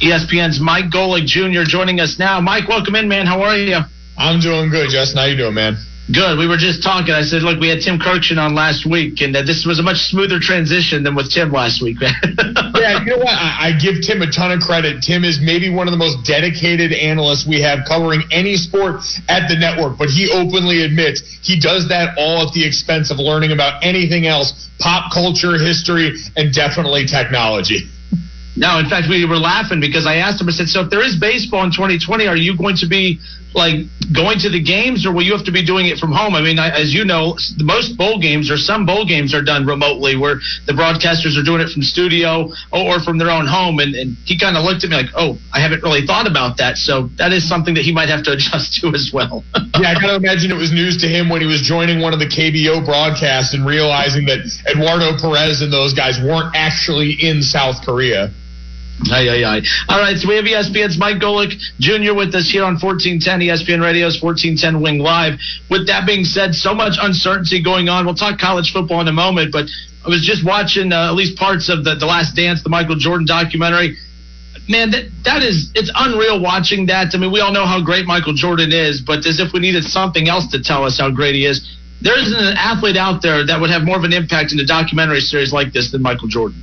ESPN's Mike Golic Jr. joining us now. Mike, welcome in, man. How are you? I'm doing good, Justin. How you doing, man? Good. We were just talking. I said, look, we had Tim Kurkjian on last week, and uh, this was a much smoother transition than with Tim last week, man. yeah, you know what? I, I give Tim a ton of credit. Tim is maybe one of the most dedicated analysts we have covering any sport at the network, but he openly admits he does that all at the expense of learning about anything else pop culture, history, and definitely technology. No, in fact, we were laughing because I asked him. I said, "So if there is baseball in 2020, are you going to be like going to the games, or will you have to be doing it from home?" I mean, I, as you know, most bowl games or some bowl games are done remotely, where the broadcasters are doing it from studio or, or from their own home. And, and he kind of looked at me like, "Oh, I haven't really thought about that." So that is something that he might have to adjust to as well. yeah, I gotta imagine it was news to him when he was joining one of the KBO broadcasts and realizing that Eduardo Perez and those guys weren't actually in South Korea. Aye, aye, aye. All right, so we have ESPN's Mike Golic Jr. with us here on 1410 ESPN Radio's 1410 Wing Live. With that being said, so much uncertainty going on. We'll talk college football in a moment, but I was just watching uh, at least parts of the, the Last Dance, the Michael Jordan documentary. Man, that, that is, it's unreal watching that. I mean, we all know how great Michael Jordan is, but as if we needed something else to tell us how great he is. There isn't an athlete out there that would have more of an impact in a documentary series like this than Michael Jordan.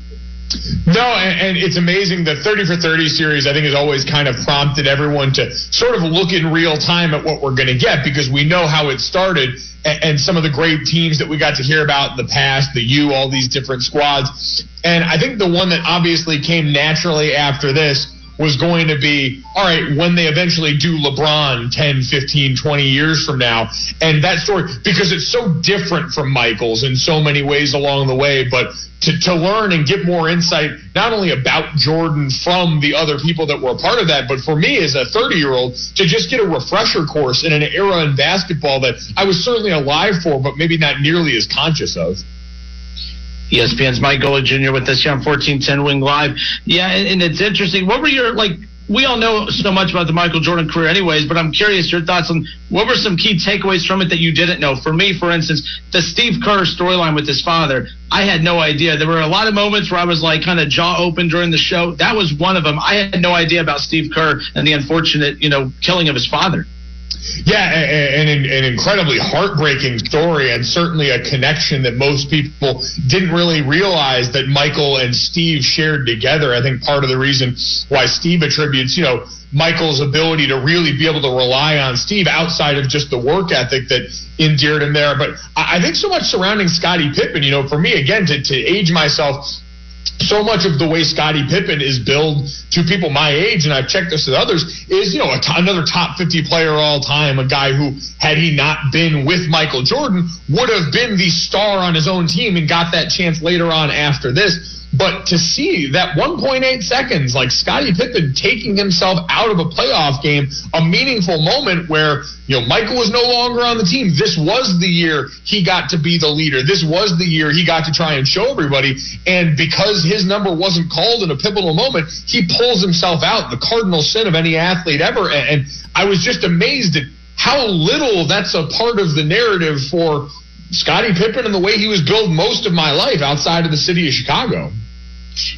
No, and, and, it's amazing. The 30 for 30 series, I think, has always kind of prompted everyone to sort of look in real time at what we're going to get because we know how it started and, and, some of the great teams that we got to hear about in the past, the U, all these different squads. And I think the one that obviously came naturally after this was going to be all right when they eventually do LeBron 10, 15, 20 years from now. And that story, because it's so different from Michael's in so many ways along the way, but to, to learn and get more insight, not only about Jordan from the other people that were a part of that, but for me as a 30 year old, to just get a refresher course in an era in basketball that I was certainly alive for, but maybe not nearly as conscious of. ESPN's Mike Golic Jr. with us here on 1410 Wing Live. Yeah, and, and it's interesting. What were your, like, we all know so much about the Michael Jordan career anyways, but I'm curious your thoughts on what were some key takeaways from it that you didn't know? For me, for instance, the Steve Kerr storyline with his father, I had no idea. There were a lot of moments where I was like kind of jaw open during the show. That was one of them. I had no idea about Steve Kerr and the unfortunate, you know, killing of his father. Yeah, and, an incredibly heartbreaking story, and certainly a connection that most people didn't really realize that Michael and Steve shared together. I think part of the reason why Steve attributes, you know, Michael's ability to really be able to rely on Steve outside of just the work ethic that endeared him there. But I think so much surrounding Scottie Pippen, you know, for me, again, to, to age myself so much of the way Scottie Pippen is billed to people my age, and I've checked this with others, is you know another top 50 player all time, a guy who, had he not been with Michael Jordan, would have been the star on his own team and got that chance later on after this. But to see that 1.8 seconds, like Scottie Pippen taking himself out of a playoff game, a meaningful moment where, you know, Michael was no longer on the team. This was the year he got to be the leader. This was the year he got to try and show everybody. And because his number wasn't called in a pivotal moment, he pulls himself out, the cardinal sin of any athlete ever. And I was just amazed at how little that's a part of the narrative for Scottie Pippen and the way he was billed most of my life outside of the city of Chicago.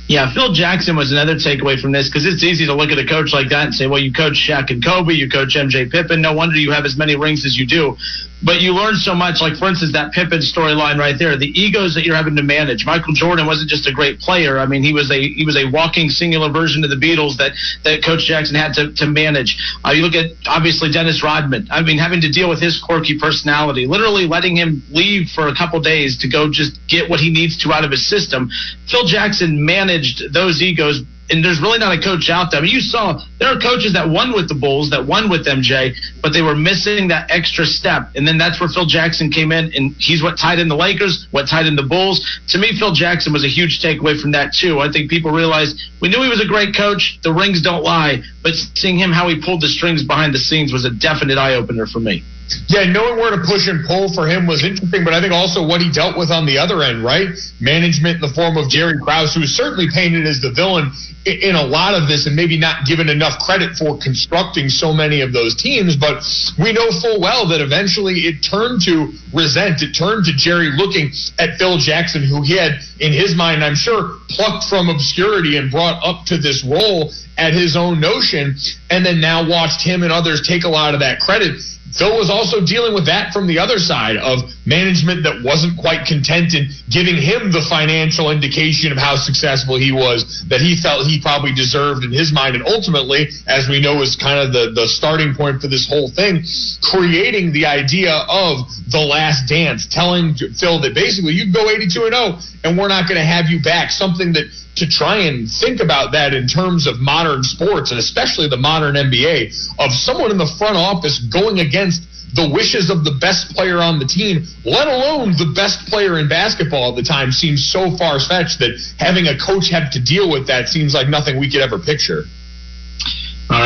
Yeah, Phil Jackson was another takeaway from this because it's easy to look at a coach like that and say, well, you coach Shaq and Kobe, you coach MJ Pippen. No wonder you have as many rings as you do. But you learn so much, like, for instance, that Pippen storyline right there, the egos that you're having to manage. Michael Jordan wasn't just a great player. I mean, he was a he was a walking singular version of the Beatles that, that Coach Jackson had to, to manage. Uh, you look at, obviously, Dennis Rodman. I mean, having to deal with his quirky personality, literally letting him leave for a couple days to go just get what he needs to out of his system. Phil Jackson managed those egos and there's really not a coach out there. I mean, you saw there are coaches that won with the Bulls, that won with MJ, but they were missing that extra step. And then that's where Phil Jackson came in, and he's what tied in the Lakers, what tied in the Bulls. To me, Phil Jackson was a huge takeaway from that too. I think people realized we knew he was a great coach. The rings don't lie, but seeing him how he pulled the strings behind the scenes was a definite eye opener for me. Yeah, knowing where to push and pull for him was interesting, but I think also what he dealt with on the other end, right? Management in the form of Jerry Krause, who is certainly painted as the villain in a lot of this and maybe not given enough credit for constructing so many of those teams. But we know full well that eventually it turned to resent, it turned to Jerry looking at Phil Jackson, who he had, in his mind, I'm sure, plucked from obscurity and brought up to this role at his own notion, and then now watched him and others take a lot of that credit. Phil was also dealing with that from the other side of management that wasn't quite content in giving him the financial indication of how successful he was that he felt he probably deserved in his mind. And ultimately, as we know, is kind of the, the starting point for this whole thing, creating the idea of the last dance, telling Phil that basically you go 82 and 0 and we're not going to have you back. Something that to try and think about that in terms of modern sports and especially the modern NBA of someone in the front office going against the wishes of the best player on the team, let alone the best player in basketball at the time, seems so far fetched that having a coach have to deal with that seems like nothing we could ever picture.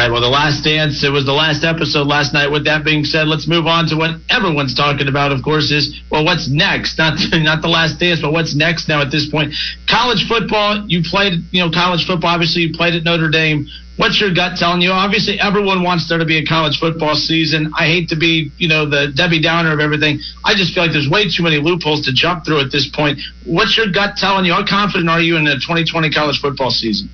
Right. Well, the last dance. It was the last episode last night. With that being said, let's move on to what everyone's talking about. Of course, is well, what's next? Not not the last dance, but what's next now at this point? College football. You played, you know, college football. Obviously, you played at Notre Dame. What's your gut telling you? Obviously, everyone wants there to be a college football season. I hate to be, you know, the Debbie Downer of everything. I just feel like there's way too many loopholes to jump through at this point. What's your gut telling you? How confident are you in the 2020 college football season?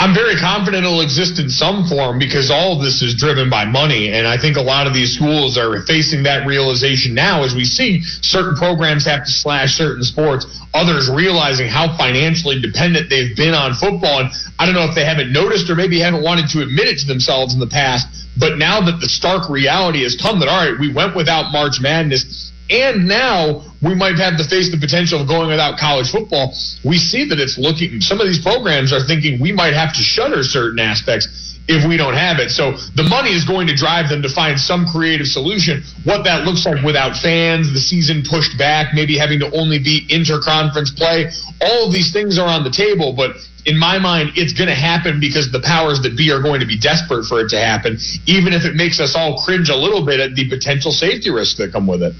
I'm very confident it'll exist in some form because all of this is driven by money. And I think a lot of these schools are facing that realization now as we see certain programs have to slash certain sports, others realizing how financially dependent they've been on football. And I don't know if they haven't noticed or maybe haven't wanted to admit it to themselves in the past. But now that the stark reality has come that, all right, we went without March Madness and now we might have to face the potential of going without college football. We see that it's looking, some of these programs are thinking we might have to shutter certain aspects if we don't have it. So the money is going to drive them to find some creative solution. What that looks like without fans, the season pushed back, maybe having to only be interconference play, all of these things are on the table. But in my mind, it's going to happen because the powers that be are going to be desperate for it to happen, even if it makes us all cringe a little bit at the potential safety risks that come with it.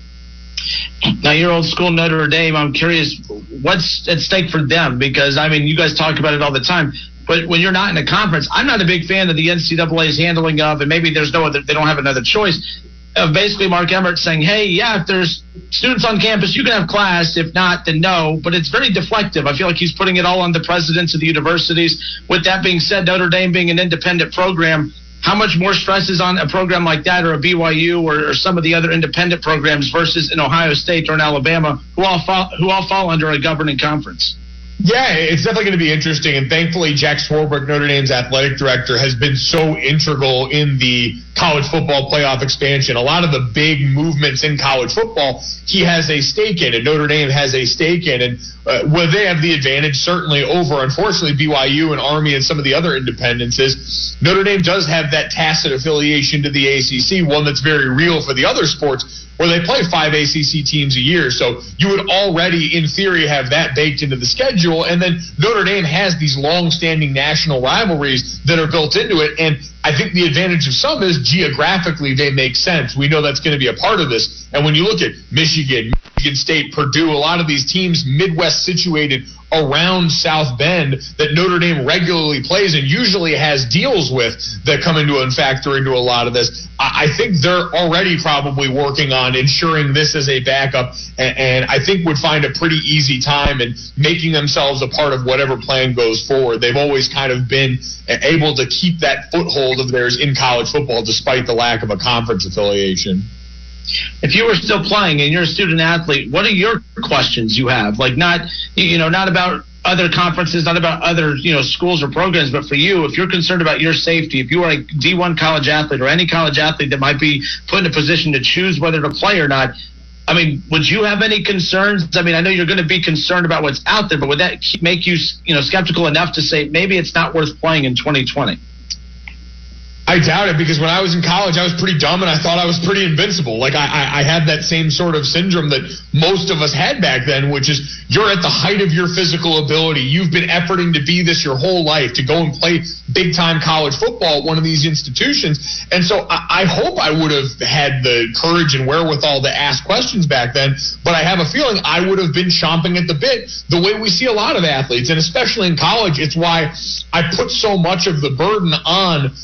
Now, your old school Notre Dame, I'm curious what's at stake for them because, I mean, you guys talk about it all the time. But when you're not in a conference, I'm not a big fan of the NCAA's handling of, and maybe there's no other, they don't have another choice. Of basically Mark Emmert saying, hey, yeah, if there's students on campus, you can have class. If not, then no. But it's very deflective. I feel like he's putting it all on the presidents of the universities. With that being said, Notre Dame being an independent program, how much more stress is on a program like that or a BYU or, or, some of the other independent programs versus an Ohio State or an Alabama who all fall, who all fall under a governing conference? Yeah, it's definitely going to be interesting. And thankfully, Jack Swarbrick, Notre Dame's athletic director, has been so integral in the college football playoff expansion. A lot of the big movements in college football, he has a stake in, and Notre Dame has a stake in. And uh, they have the advantage, certainly over, unfortunately, BYU and Army and some of the other independents, is Notre Dame does have that tacit affiliation to the ACC, one that's very real for the other sports where they play five ACC teams a year. So you would already, in theory, have that baked into the schedule. And then Notre Dame has these long-standing national rivalries that are built into it. And I think the advantage of some is geographically they make sense. We know that's going to be a part of this. And when you look at Michigan, Michigan State, Purdue, a lot of these teams Midwest situated around South Bend that Notre Dame regularly plays and usually has deals with that come into and factor into a lot of this. I think they're already probably working on ensuring this is a backup and, I think would find a pretty easy time in making themselves a part of whatever plan goes forward. They've always kind of been able to keep that foothold of theirs in college football despite the lack of a conference affiliation if you were still playing and you're a student athlete, what are your questions you have? Like not, you know, not about other conferences, not about other, you know, schools or programs, but for you, if you're concerned about your safety, if you are a D1 college athlete or any college athlete that might be put in a position to choose whether to play or not, I mean, would you have any concerns? I mean, I know you're going to be concerned about what's out there, but would that make you, you know, skeptical enough to say maybe it's not worth playing in 2020? I doubt it because when I was in college, I was pretty dumb and I thought I was pretty invincible. Like I, I, I had that same sort of syndrome that most of us had back then, which is you're at the height of your physical ability. You've been efforting to be this your whole life, to go and play big time college football at one of these institutions. And so I, I hope I would have had the courage and wherewithal to ask questions back then. But I have a feeling I would have been chomping at the bit the way we see a lot of athletes. And especially in college, it's why I put so much of the burden on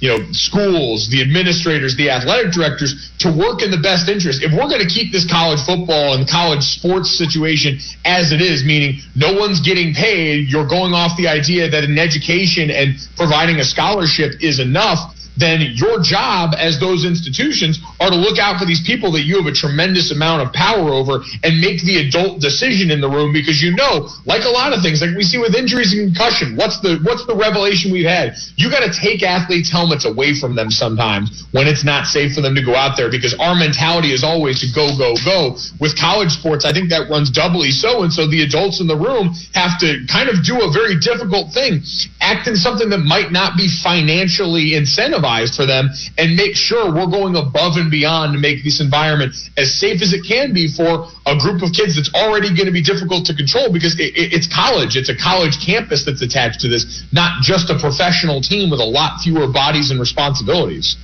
you know, schools, the administrators, the athletic directors to work in the best interest. If we're going to keep this college football and college sports situation as it is, meaning no one's getting paid, you're going off the idea that an education and providing a scholarship is enough then your job as those institutions are to look out for these people that you have a tremendous amount of power over and make the adult decision in the room because you know, like a lot of things, like we see with injuries and concussion, what's the what's the revelation we've had? You got to take athletes' helmets away from them sometimes when it's not safe for them to go out there because our mentality is always to go, go, go. With college sports, I think that runs doubly so, and so the adults in the room have to kind of do a very difficult thing, act in something that might not be financially incentivized for them and make sure we're going above and beyond to make this environment as safe as it can be for a group of kids that's already going to be difficult to control because it, it, it's college. It's a college campus that's attached to this, not just a professional team with a lot fewer bodies and responsibilities.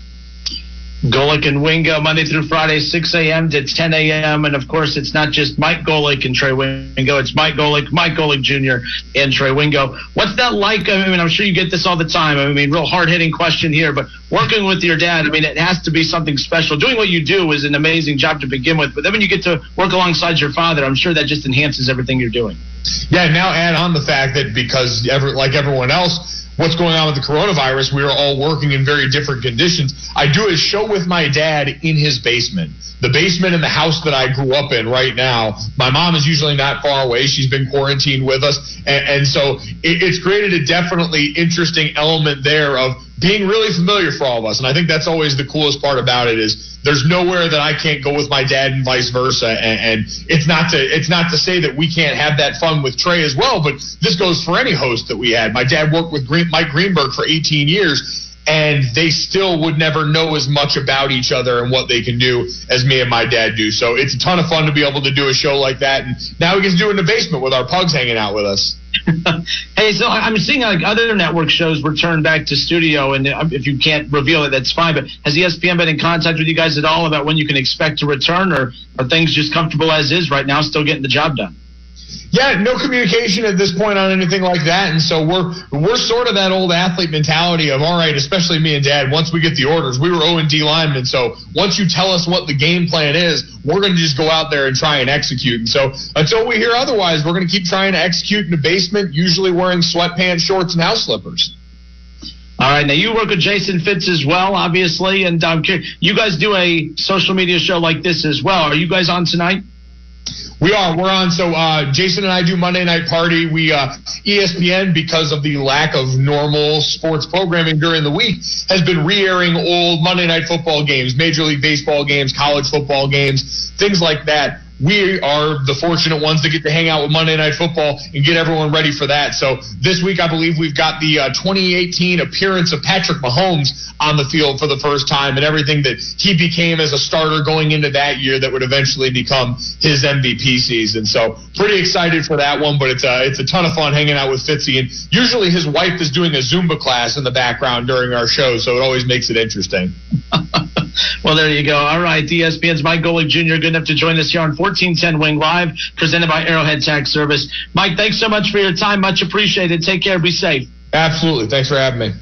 Golic and Wingo Monday through Friday, 6 a.m. to 10 a.m. And of course, it's not just Mike Golic and Trey Wingo. It's Mike Golic, Mike Golic Jr. and Trey Wingo. What's that like? I mean, I'm sure you get this all the time. I mean, real hard hitting question here, but working with your dad, I mean, it has to be something special. Doing what you do is an amazing job to begin with. But then when you get to work alongside your father, I'm sure that just enhances everything you're doing. Yeah, now add on the fact that because ever, like everyone else, what's going on with the coronavirus. We are all working in very different conditions. I do a show with my dad in his basement. The basement in the house that I grew up in right now. My mom is usually not far away. She's been quarantined with us. And, and so it, it's created a definitely interesting element there of being really familiar for all of us. And I think that's always the coolest part about it is there's nowhere that I can't go with my dad and vice versa. And, and, it's not to it's not to say that we can't have that fun with Trey as well, but this goes for any host that we had. My dad worked with Green, Mike Greenberg for 18 years. And they still would never know as much about each other and what they can do as me and my dad do. So it's a ton of fun to be able to do a show like that. And now we get to do it in the basement with our pugs hanging out with us. hey, so I'm seeing like other network shows return back to studio, and uh, if you can't reveal it, that's fine. But has ESPN been in contact with you guys at all about when you can expect to return, or are things just comfortable as is right now, still getting the job done? Yeah, no communication at this point on anything like that, and so we're we're sort of that old athlete mentality of all right, especially me and Dad. Once we get the orders, we were O and D linemen, so once you tell us what the game plan is, we're going to just go out there and try and execute. And so until we hear otherwise, we're going to keep trying to execute in the basement, usually wearing sweatpants, shorts, and house slippers. All right, now you work with Jason Fitz as well, obviously, and um, you guys do a social media show like this as well. Are you guys on tonight? We are. We're on. So uh, Jason and I do Monday Night Party. We uh, ESPN because of the lack of normal sports programming during the week has been re-airing old Monday Night Football games, Major League Baseball games, college football games, things like that we are the fortunate ones that get to hang out with Monday Night Football and get everyone ready for that. So this week, I believe we've got the uh, 2018 appearance of Patrick Mahomes on the field for the first time and everything that he became as a starter going into that year that would eventually become his MVP season. So pretty excited for that one, but it's a, it's a ton of fun hanging out with Fitzy. And usually his wife is doing a Zumba class in the background during our show, so it always makes it interesting. well, there you go. All right, ESPN's Mike Golic Jr. good enough to join us here on 1410 Wing Live, presented by Arrowhead Tax Service. Mike, thanks so much for your time. Much appreciated. Take care. Be safe. Absolutely. Thanks for having me.